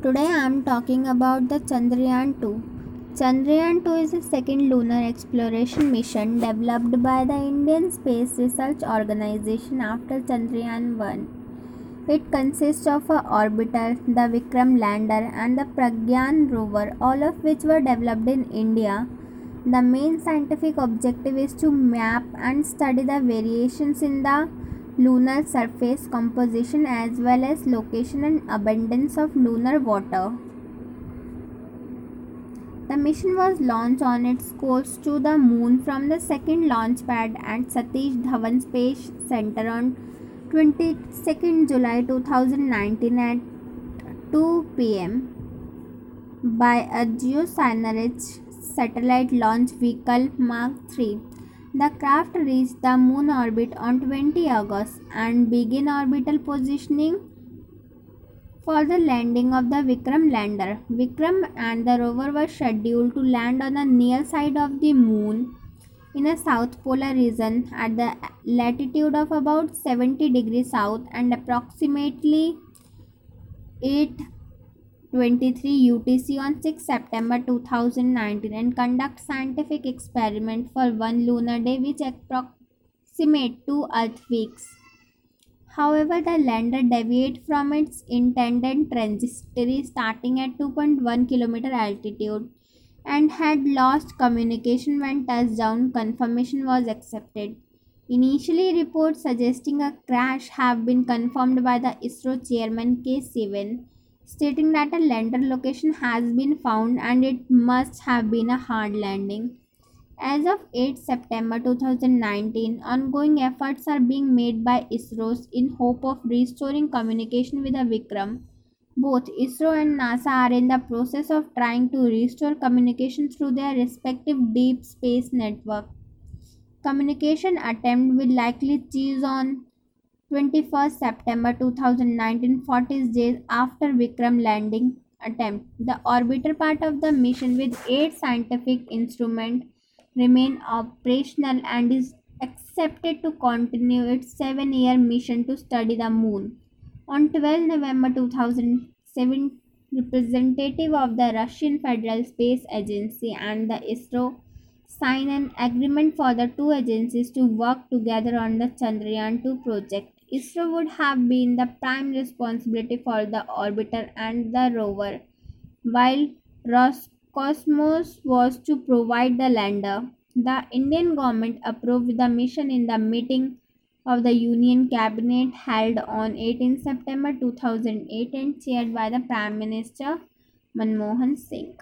Today I am talking about the Chandrayaan 2. Chandrayaan 2 is the second lunar exploration mission developed by the Indian Space Research Organization after Chandrayaan 1. It consists of a orbiter, the Vikram lander and the Pragyan rover, all of which were developed in India. The main scientific objective is to map and study the variations in the lunar surface composition as well as location and abundance of lunar water. The mission was launched on its course to the moon from the second launch pad at Satish Dhawan Space Center on 22nd July 2019 at 2 pm by a geosynchronous satellite launch vehicle Mark III. The craft reached the moon orbit on 20 August and began orbital positioning for the landing of the Vikram lander. Vikram and the rover were scheduled to land on the near side of the moon in a south polar region at the latitude of about 70 degrees south and approximately 8 23 UTC on 6 September 2019 and conduct scientific experiment for one lunar day which approximate two earth weeks. However, the lander deviated from its intended trajectory starting at 2.1 km altitude and had lost communication when touchdown confirmation was accepted. Initially, reports suggesting a crash have been confirmed by the ISRO chairman K. Sivan stating that a lander location has been found and it must have been a hard landing. As of 8 September 2019, ongoing efforts are being made by ISRO in hope of restoring communication with the Vikram. Both ISRO and NASA are in the process of trying to restore communication through their respective deep space network. Communication attempt will likely cease on 21st September 2019, 40 days after Vikram landing attempt. The orbiter part of the mission with eight scientific instruments remain operational and is accepted to continue its seven-year mission to study the moon. On 12 November 2007, representative of the Russian Federal Space Agency and the ISRO signed an agreement for the two agencies to work together on the Chandrayaan 2 project. ISRO would have been the prime responsibility for the orbiter and the rover, while Roscosmos was to provide the lander. The Indian government approved the mission in the meeting of the Union Cabinet held on 18 September 2008 and chaired by the Prime Minister Manmohan Singh.